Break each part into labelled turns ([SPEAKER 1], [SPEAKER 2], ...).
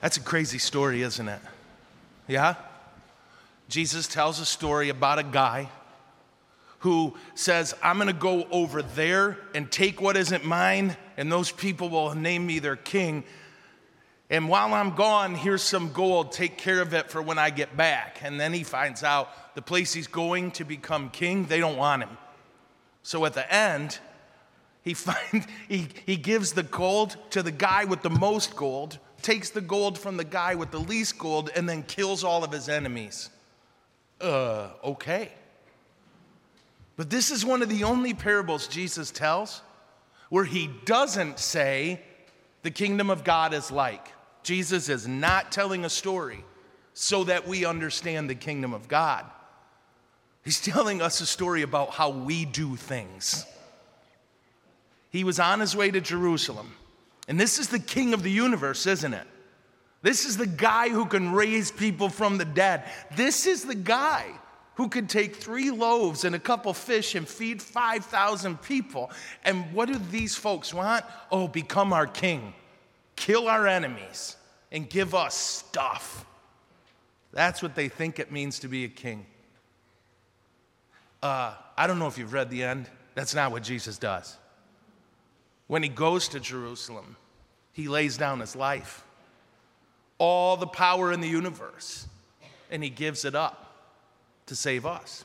[SPEAKER 1] That's a crazy story, isn't it? Yeah? Jesus tells a story about a guy who says, I'm to go over there and take what isn't mine, and those people will name me their king. And while I'm gone, here's some gold. Take care of it for when I get back. And then he finds out the place he's going to become king, they don't want him. So at the end, he, find, he, he gives the gold to the guy with the most gold, takes the gold from the guy with the least gold, and then kills all of his enemies. Uh, okay. But this is one of the only parables Jesus tells where he doesn't say the kingdom of God is like. Jesus is not telling a story so that we understand the kingdom of God. He's telling us a story about how we do things. He was on his way to Jerusalem. And this is the king of the universe, isn't it? This is the guy who can raise people from the dead. This is the guy who could take three loaves and a couple fish and feed 5,000 people. And what do these folks want? Oh, become our king, kill our enemies, and give us stuff. That's what they think it means to be a king. Uh, I don't know if you've read the end. That's not what Jesus does. When he goes to Jerusalem, he lays down his life, all the power in the universe, and he gives it up to save us.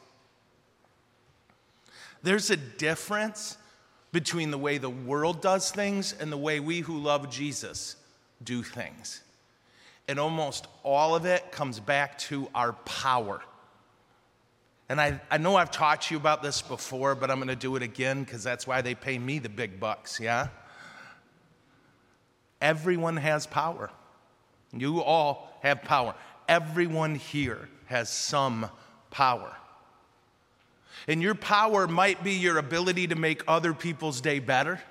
[SPEAKER 1] There's a difference between the way the world does things and the way we who love Jesus do things. And almost all of it comes back to our power. And I, I know I've taught you about this before, but I'm going to do it again because that's why they pay me the big bucks, yeah? Everyone has power. You all have power. Everyone here has some power. And your power might be your ability to make other people's day better.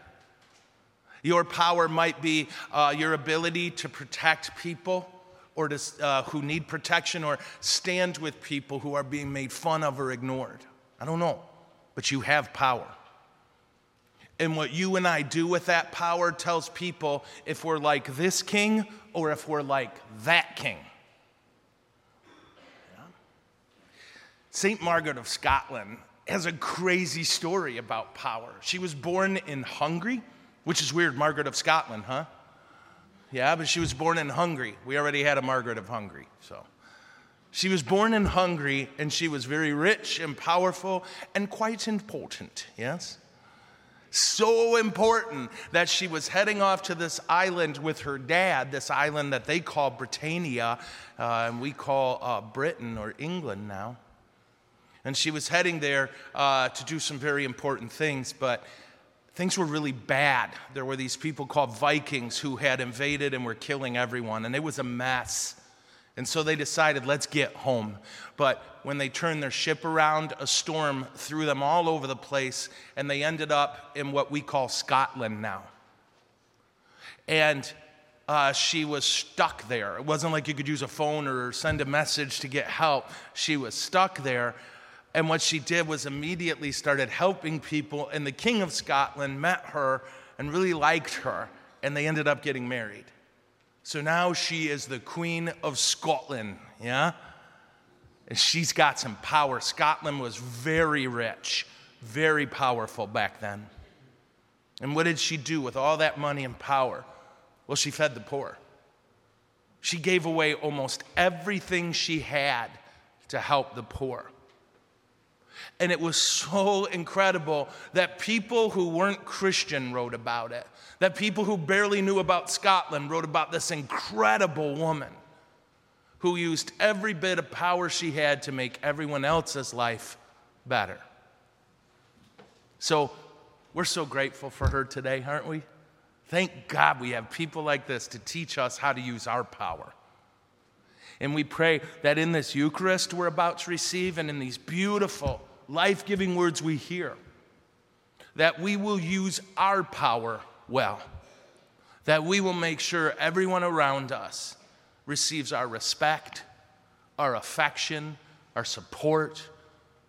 [SPEAKER 1] Your power might be uh, your ability to protect people or to, uh, who need protection or stand with people who are being made fun of or ignored. I don't know, but you have power. And what you and I do with that power tells people if we're like this king or if we're like that king. Yeah. St. Margaret of Scotland has a crazy story about power. She was born in Hungary, which is weird, Margaret of Scotland, huh? Yeah, but she was born in Hungary. We already had a Margaret of Hungary, so. She was born in Hungary and she was very rich and powerful and quite important, yes? So important that she was heading off to this island with her dad, this island that they call Britannia, uh, and we call uh, Britain or England now. And she was heading there uh, to do some very important things, but things were really bad. There were these people called Vikings who had invaded and were killing everyone, and it was a mess. And so they decided, let's get home. But when they turned their ship around, a storm threw them all over the place, and they ended up in what we call Scotland now. And uh, she was stuck there. It wasn't like you could use a phone or send a message to get help. She was stuck there. And what she did was immediately started helping people, and the King of Scotland met her and really liked her, and they ended up getting married. So now she is the Queen of Scotland, yeah? And she's got some power. Scotland was very rich, very powerful back then. And what did she do with all that money and power? Well, she fed the poor. She gave away almost everything she had to help the poor. And it was so incredible that people who weren't Christian wrote about it, that people who barely knew about Scotland wrote about this incredible woman who used every bit of power she had to make everyone else's life better. So we're so grateful for her today, aren't we? Thank God we have people like this to teach us how to use our power. And we pray that in this Eucharist we're about to receive and in these beautiful, life giving words we hear, that we will use our power well, that we will make sure everyone around us receives our respect, our affection, our support,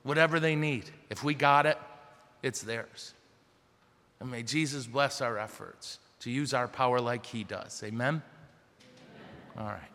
[SPEAKER 1] whatever they need. If we got it, it's theirs. And may Jesus bless our efforts to use our power like He does. Amen? All right.